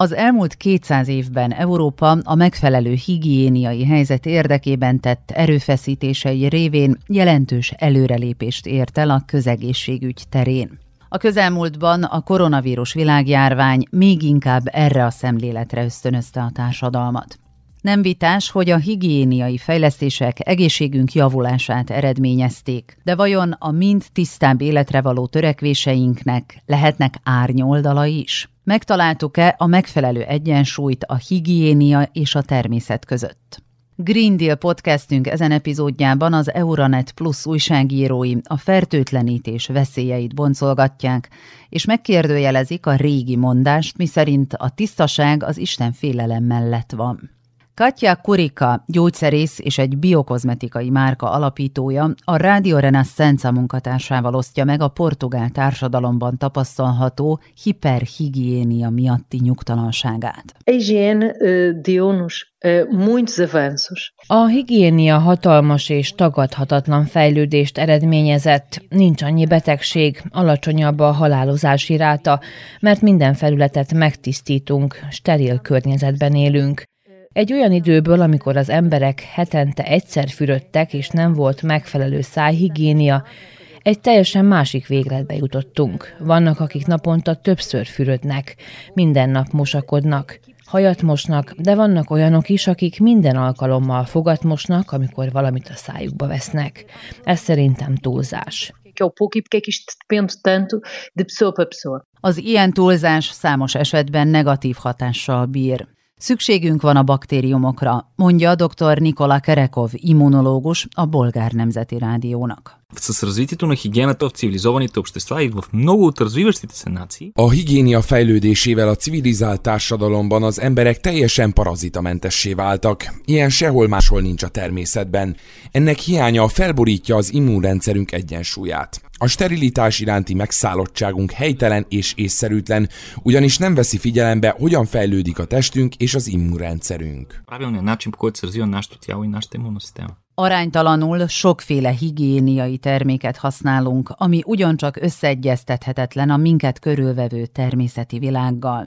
Az elmúlt 200 évben Európa a megfelelő higiéniai helyzet érdekében tett erőfeszítései révén jelentős előrelépést ért el a közegészségügy terén. A közelmúltban a koronavírus világjárvány még inkább erre a szemléletre ösztönözte a társadalmat. Nem vitás, hogy a higiéniai fejlesztések egészségünk javulását eredményezték, de vajon a mind tisztább életre való törekvéseinknek lehetnek árnyoldala is? Megtaláltuk-e a megfelelő egyensúlyt a higiénia és a természet között? Green Deal podcastünk ezen epizódjában az Euronet Plus újságírói a fertőtlenítés veszélyeit boncolgatják, és megkérdőjelezik a régi mondást, miszerint a tisztaság az Isten félelem mellett van. Katja Kurika, gyógyszerész és egy biokozmetikai márka alapítója, a Radio Renascença munkatársával osztja meg a portugál társadalomban tapasztalható hiperhigiénia miatti nyugtalanságát. A higiene deu-nos muitos avanços. A higiénia hatalmas és tagadhatatlan fejlődést eredményezett, nincs annyi betegség, alacsonyabb a halálozási ráta, mert minden felületet megtisztítunk, steril környezetben élünk. Egy olyan időből, amikor az emberek hetente egyszer fürödtek, és nem volt megfelelő szájhigiénia, egy teljesen másik végletbe jutottunk. Vannak, akik naponta többször fürödnek, minden nap mosakodnak, hajat mosnak, de vannak olyanok is, akik minden alkalommal fogat mosnak, amikor valamit a szájukba vesznek. Ez szerintem túlzás Az ilyen túlzás számos esetben negatív hatással bír. Szükségünk van a baktériumokra, mondja dr. Nikola Kerekov, immunológus a Bolgár Nemzeti Rádiónak. С развитието на хигиената в цивилизованите общества и в много от развиващите се нации. A higiénia fejlődésével a civilizált társadalomban az emberek teljesen parazitamentessé váltak. Ilyen sehol máshol nincs a természetben. Ennek hiánya felborítja az immunrendszerünk egyensúlyát. A sterilitás iránti megszállottságunk helytelen és észszerűtlen, ugyanis nem veszi figyelembe, hogyan fejlődik a testünk és az immunrendszerünk. Правилният начин, по който се развива нашето тяло и нашата имунна система. Aránytalanul sokféle higiéniai terméket használunk, ami ugyancsak összeegyeztethetetlen a minket körülvevő természeti világgal.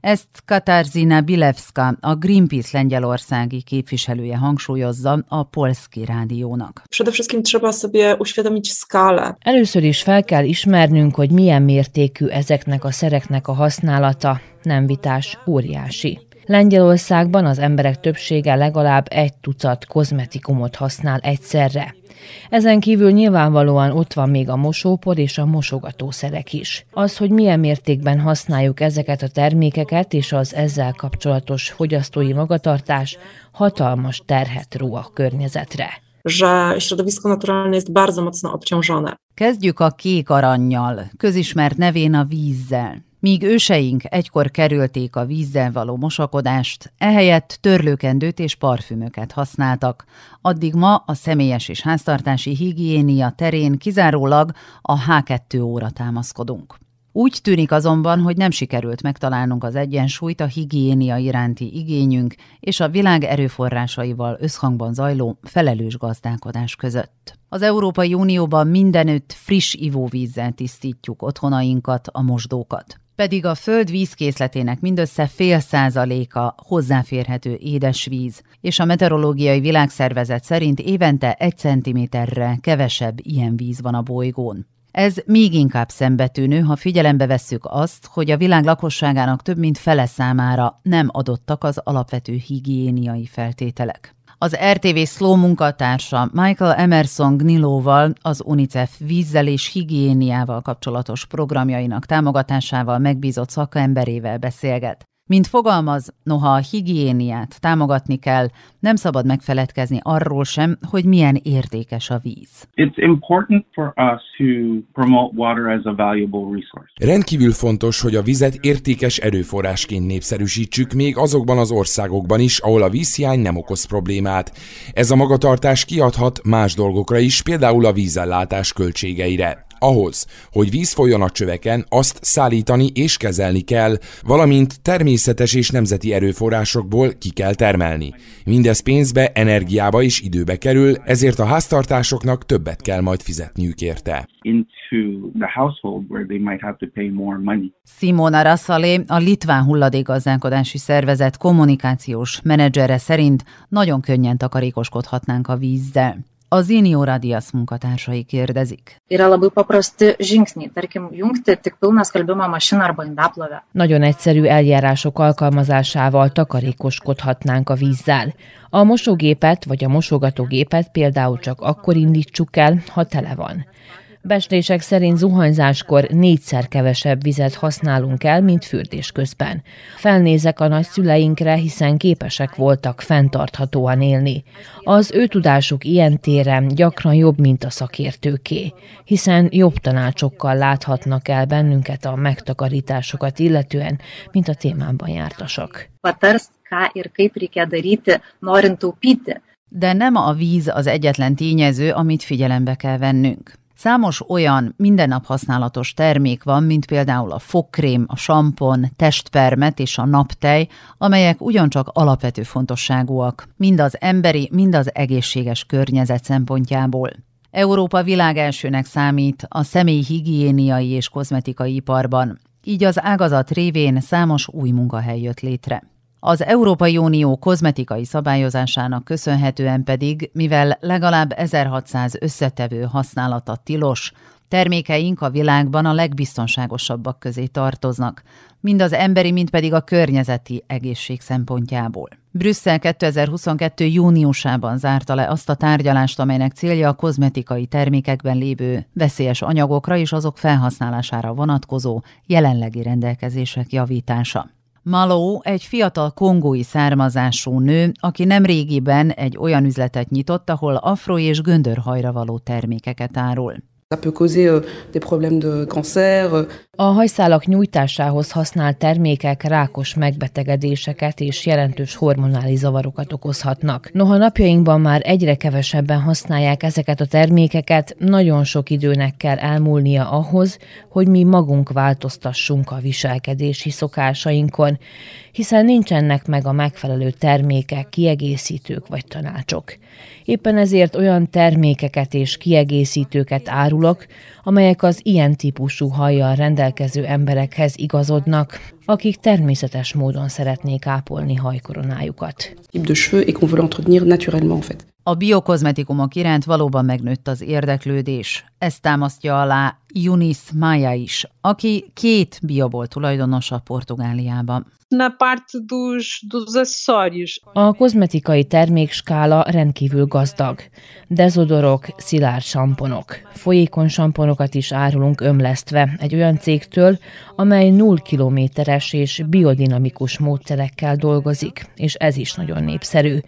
Ezt Katarzina Bilevska, a Greenpeace lengyelországi képviselője hangsúlyozza a Polski rádiónak. Először is fel kell ismernünk, hogy milyen mértékű ezeknek a szereknek a használata, nem vitás, óriási. Lengyelországban az emberek többsége legalább egy tucat kozmetikumot használ egyszerre. Ezen kívül nyilvánvalóan ott van még a mosópor és a mosogatószerek is. Az, hogy milyen mértékben használjuk ezeket a termékeket és az ezzel kapcsolatos fogyasztói magatartás hatalmas terhet ró a környezetre. że środowisko naturalne jest bardzo mocno obciążone. Kezdjük a kék arannyal, közismert nevén a vízzel. Míg őseink egykor kerülték a vízzel való mosakodást, ehelyett törlőkendőt és parfümöket használtak, addig ma a személyes és háztartási higiénia terén kizárólag a H2 óra támaszkodunk. Úgy tűnik azonban, hogy nem sikerült megtalálnunk az egyensúlyt a higiénia iránti igényünk és a világ erőforrásaival összhangban zajló felelős gazdálkodás között. Az Európai Unióban mindenütt friss ivóvízzel tisztítjuk otthonainkat, a mosdókat pedig a föld vízkészletének mindössze fél százaléka hozzáférhető édesvíz, és a Meteorológiai Világszervezet szerint évente egy centiméterre kevesebb ilyen víz van a bolygón. Ez még inkább szembetűnő, ha figyelembe vesszük azt, hogy a világ lakosságának több mint fele számára nem adottak az alapvető higiéniai feltételek. Az RTV Slow munkatársa Michael Emerson Gnilóval az UNICEF vízzel és higiéniával kapcsolatos programjainak támogatásával megbízott szakemberével beszélget. Mint fogalmaz, noha a higiéniát támogatni kell, nem szabad megfeledkezni arról sem, hogy milyen értékes a víz. It's important for us to promote water as a valuable resource. Rendkívül fontos, hogy a vizet értékes erőforrásként népszerűsítsük még azokban az országokban is, ahol a vízhiány nem okoz problémát. Ez a magatartás kiadhat más dolgokra is, például a vízellátás költségeire. Ahhoz, hogy víz folyjon a csöveken, azt szállítani és kezelni kell, valamint természetes és nemzeti erőforrásokból ki kell termelni. Mindez pénzbe, energiába és időbe kerül, ezért a háztartásoknak többet kell majd fizetniük érte. Simona Rasszalé, a Litván hulladékgazdálkodási szervezet kommunikációs menedzsere szerint nagyon könnyen takarékoskodhatnánk a vízzel. Az Inio Radias munkatársai kérdezik. Nagyon egyszerű eljárások alkalmazásával takarékoskodhatnánk a vízzel. A mosógépet vagy a mosogatógépet például csak akkor indítsuk el, ha tele van. Beslések szerint zuhanyzáskor négyszer kevesebb vizet használunk el, mint fürdés közben. Felnézek a nagyszüleinkre, hiszen képesek voltak fenntarthatóan élni. Az ő tudásuk ilyen téren gyakran jobb, mint a szakértőké, hiszen jobb tanácsokkal láthatnak el bennünket a megtakarításokat illetően, mint a témában jártasak. Patars, ką ir kaip reikia daryti, norint taupyti. De nem a víz az egyetlen tényező, amit figyelembe kell vennünk. Számos olyan mindennap használatos termék van, mint például a fogkrém, a sampon, testpermet és a naptej, amelyek ugyancsak alapvető fontosságúak, mind az emberi, mind az egészséges környezet szempontjából. Európa világelsőnek számít a személyi higiéniai és kozmetikai iparban, így az ágazat révén számos új munkahely jött létre. Az Európai Unió kozmetikai szabályozásának köszönhetően pedig, mivel legalább 1600 összetevő használata tilos, termékeink a világban a legbiztonságosabbak közé tartoznak, mind az emberi, mind pedig a környezeti egészség szempontjából. Brüsszel 2022. júniusában zárta le azt a tárgyalást, amelynek célja a kozmetikai termékekben lévő veszélyes anyagokra és azok felhasználására vonatkozó jelenlegi rendelkezések javítása. Maló egy fiatal kongói származású nő, aki nem régiben egy olyan üzletet nyitott, ahol afro és göndörhajra való termékeket árul. Euh, euh, A hajszálak nyújtásához használt termékek rákos megbetegedéseket és jelentős hormonális zavarokat okozhatnak. Noha napjainkban már egyre kevesebben használják ezeket a termékeket, nagyon sok időnek kell elmúlnia ahhoz, hogy mi magunk változtassunk a viselkedési szokásainkon, hiszen nincsenek meg a megfelelő termékek, kiegészítők vagy tanácsok. Éppen ezért olyan termékeket és kiegészítőket árulok, amelyek az ilyen típusú hajjal rendelkező emberekhez igazodnak, akik természetes módon szeretnék ápolni hajkoronájukat. A biokozmetikumok iránt valóban megnőtt az érdeklődés. Ezt támasztja alá Yunis Maia is, aki két bioból tulajdonosa Portugáliában. A kozmetikai termékskála rendkívül gazdag. Dezodorok, szilárd samponok. Folyékony samponokat is árulunk ömlesztve egy olyan cégtől, amely 0 kilométeres és biodinamikus módszerekkel dolgozik, és ez is nagyon népszerű.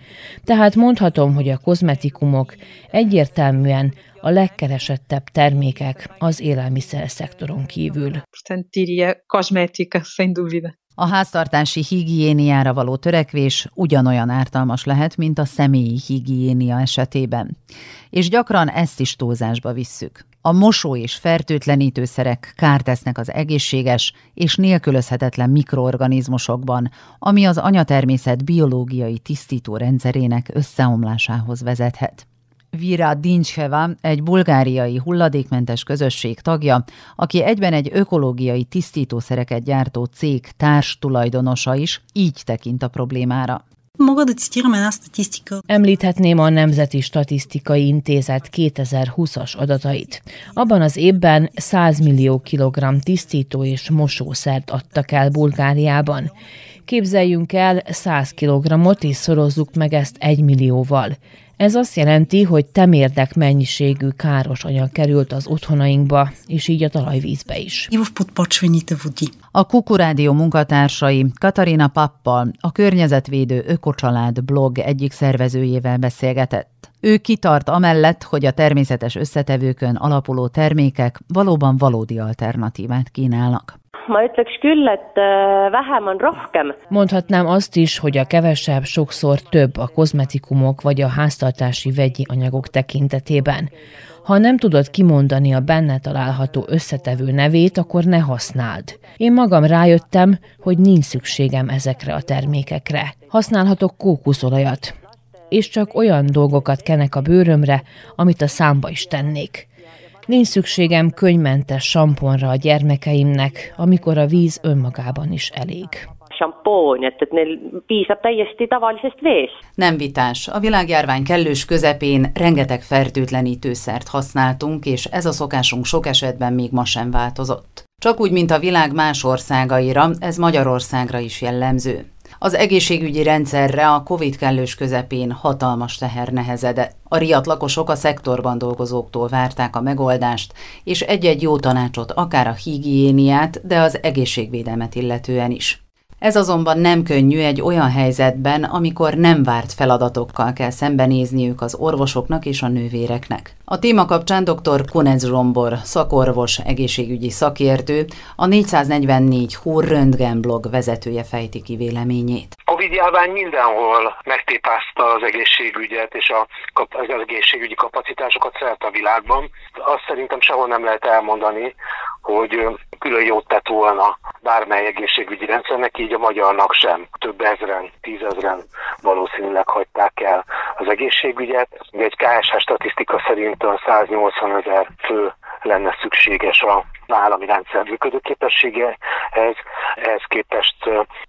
Tehát mondhatom, hogy a kozmetikumok egyértelműen a legkeresettebb termékek az élelmiszer szektoron kívül. Portanto, diria cosmética, sem dúvida. A háztartási higiéniára való törekvés ugyanolyan ártalmas lehet, mint a személyi higiénia esetében. És gyakran ezt is túlzásba visszük. A mosó és fertőtlenítőszerek kárt tesznek az egészséges és nélkülözhetetlen mikroorganizmusokban, ami az anyatermészet biológiai tisztító rendszerének összeomlásához vezethet. Vira Dincseva, egy bulgáriai hulladékmentes közösség tagja, aki egyben egy ökológiai tisztítószereket gyártó cég társ tulajdonosa is, így tekint a problémára. Мога да цитирам една статистика. Említhetném a Nemzeti Statisztikai Intézet 2020-as adatait. Abban az évben 100 millió kilogramm tisztító és mosószert adtak el Bulgáriában. Képzeljünk el 100 kg-ot és szorozzuk meg ezt 1 millióval. Ez azt jelenti, hogy temérdek mennyiségű káros anyag került az otthonainkba, és így a talajvízbe is. A Kukurádió munkatársai Katarina Pappal, a Környezetvédő Ökocsalád blog egyik szervezőjével beszélgetett. Ő kitart amellett, hogy a természetes összetevőkön alapuló termékek valóban valódi alternatívát kínálnak ma ütleks küll, et äh, vähem on rohkem. Mondhatnám azt is, hogy a kevesebb sokszor több a kozmetikumok vagy a háztartási vegyi anyagok tekintetében. Ha nem tudod kimondani a benne található összetevő nevét, akkor ne használd. Én magam rájöttem, hogy nincs szükségem ezekre a termékekre. Használhatok kókuszolajat, és csak olyan dolgokat kenek a bőrömre, amit a számba is tennék. Nincs szükségem könyvmentes samponra a gyermekeimnek, amikor a víz önmagában is elég. Nem vitás. A világjárvány kellős közepén rengeteg fertőtlenítőszert használtunk, és ez a szokásunk sok esetben még ma sem változott. Csak úgy, mint a világ más országaira, ez Magyarországra is jellemző. Az egészségügyi rendszerre a Covid kellős közepén hatalmas teher nehezedett. A riadt lakosok a szektorban dolgozóktól várták a megoldást, és egy-egy jó tanácsot akár a higiéniát, de az egészségvédelmet illetően is. Ez azonban nem könnyű egy olyan helyzetben, amikor nem várt feladatokkal kell szembenézniük az orvosoknak és a nővéreknek. A téma kapcsán dr. Kunec Zsombor, szakorvos, egészségügyi szakértő, a 444 Húr Röntgen blog vezetője fejti ki véleményét. Covid járvány mindenhol megtépázta az egészségügyet és a, az egészségügyi kapacitásokat szerte a világban. Azt szerintem sehol nem lehet elmondani, hogy külön jót tett volna bármely egészségügyi rendszernek, így a magyarnak sem. Több ezren, tízezren valószínűleg hagyták el az egészségügyet. De egy KSH statisztika szerint a 180 ezer fő lenne szükséges a állami rendszer működőképességehez. Ehhez képest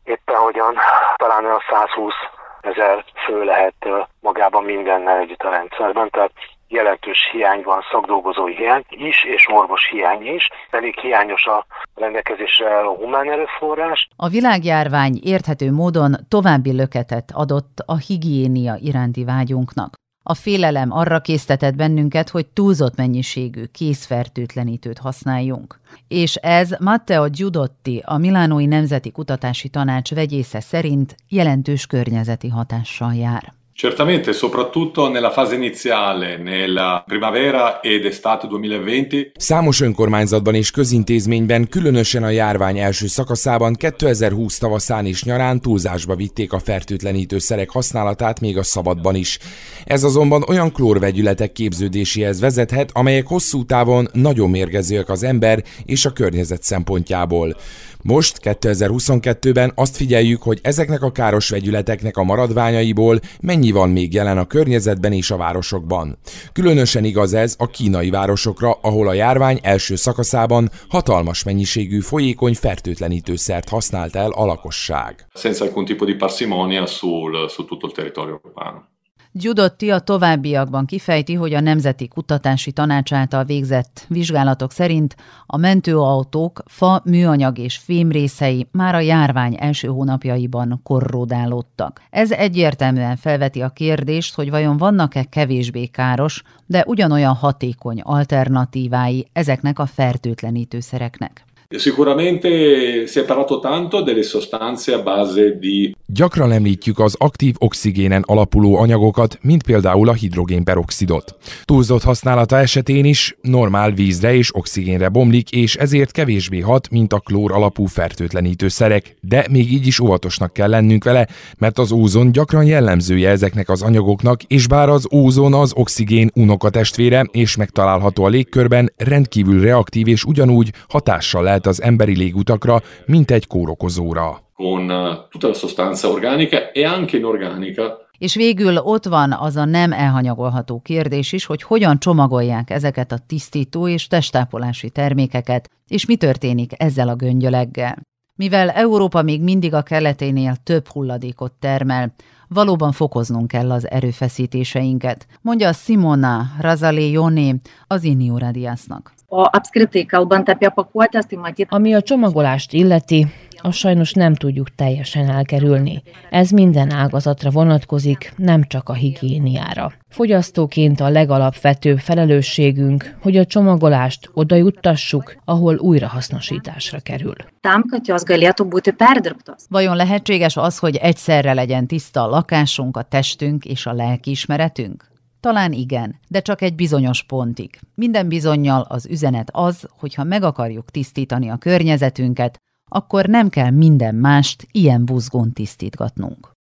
éppen hogyan talán olyan 120 ezer fő lehet magában mindennel együtt a rendszerben, tehát jelentős hiány van, szakdolgozói hiány is, és orvos hiány is. Elég hiányos a rendelkezésre a humán erőforrás. A világjárvány érthető módon további löketet adott a higiénia iránti vágyunknak. A félelem arra késztetett bennünket, hogy túlzott mennyiségű készfertőtlenítőt használjunk. És ez Matteo Giudotti, a Milánói Nemzeti Kutatási Tanács vegyésze szerint jelentős környezeti hatással jár. Certamente, soprattutto nella fase iniziale, nella primavera ed estate 2020. Számos önkormányzatban és közintézményben, különösen a járvány első szakaszában 2020 tavaszán és nyarán túlzásba vitték a fertőtlenítőszerek használatát még a szabadban is. Ez azonban olyan klórvegyületek képződéséhez vezethet, amelyek hosszú távon nagyon mérgezőek az ember és a környezet szempontjából. Most, 2022-ben azt figyeljük, hogy ezeknek a káros vegyületeknek a maradványaiból mennyi van még jelen a környezetben és a városokban. Különösen igaz ez a kínai városokra, ahol a járvány első szakaszában hatalmas mennyiségű folyékony fertőtlenítőszert használt el a lakosság. Senza alcun tipo di parsimonia sul, su tutto il territorio urbano. Gyudotti a továbbiakban kifejti, hogy a Nemzeti Kutatási Tanács által végzett vizsgálatok szerint a mentőautók fa, műanyag és fém részei már a járvány első hónapjaiban korrodálódtak. Ez egyértelműen felveti a kérdést, hogy vajon vannak-e kevésbé káros, de ugyanolyan hatékony alternatívái ezeknek a fertőtlenítőszereknek. Sicuramente si è parlato tanto delle sostanze a base di... Gyakran említjük az aktív oxigénen alapuló anyagokat, mint például a hidrogénperoxidot. Túlzott használata esetén is normál vízre és oxigénre bomlik, és ezért kevésbé hat, mint a klór alapú fertőtlenítőszerek, de még így is óvatosnak kell lennünk vele, mert az ózon gyakran jellemzője ezeknek az anyagoknak, és bár az ózon az oxigén unokatestvére és megtalálható a légkörben, rendkívül reaktív és ugyanúgy hatással lehet az emberi légutakra, mint egy kórokozóra. Con eh, tutta la sostanza organica e anche inorganica és végül ott van az a nem elhanyagolható kérdés is, hogy hogyan csomagolják ezeket a tisztító és testápolási termékeket, és mi történik ezzel a göngyöleggel. Mivel Európa még mindig a keleténél több hulladékot termel, valóban fokoznunk kell az erőfeszítéseinket, mondja Simona Razalioni az Inio Radiasnak. O apskritai, kalbant apie pakuotės, tai matyt. Ami a csomagolást illeti, azt sajnos nem tudjuk teljesen elkerülni. Ez minden ágazatra vonatkozik, nem csak a higiéniára. Fogyasztóként a legalapvetőbb felelősségünk, hogy a csomagolást oda juttassuk, ahol újrahasznosításra kerül. Vajon lehetséges az, hogy egyszerre legyen tiszta a lakásunk, a testünk és a lelkiismeretünk? Talán igen, de csak egy bizonyos pontig. Minden bizonyal az üzenet az, hogy ha meg akarjuk tisztítani a környezetünket, akkor nem kell minden mást ilyen buzgón tisztítgatnunk.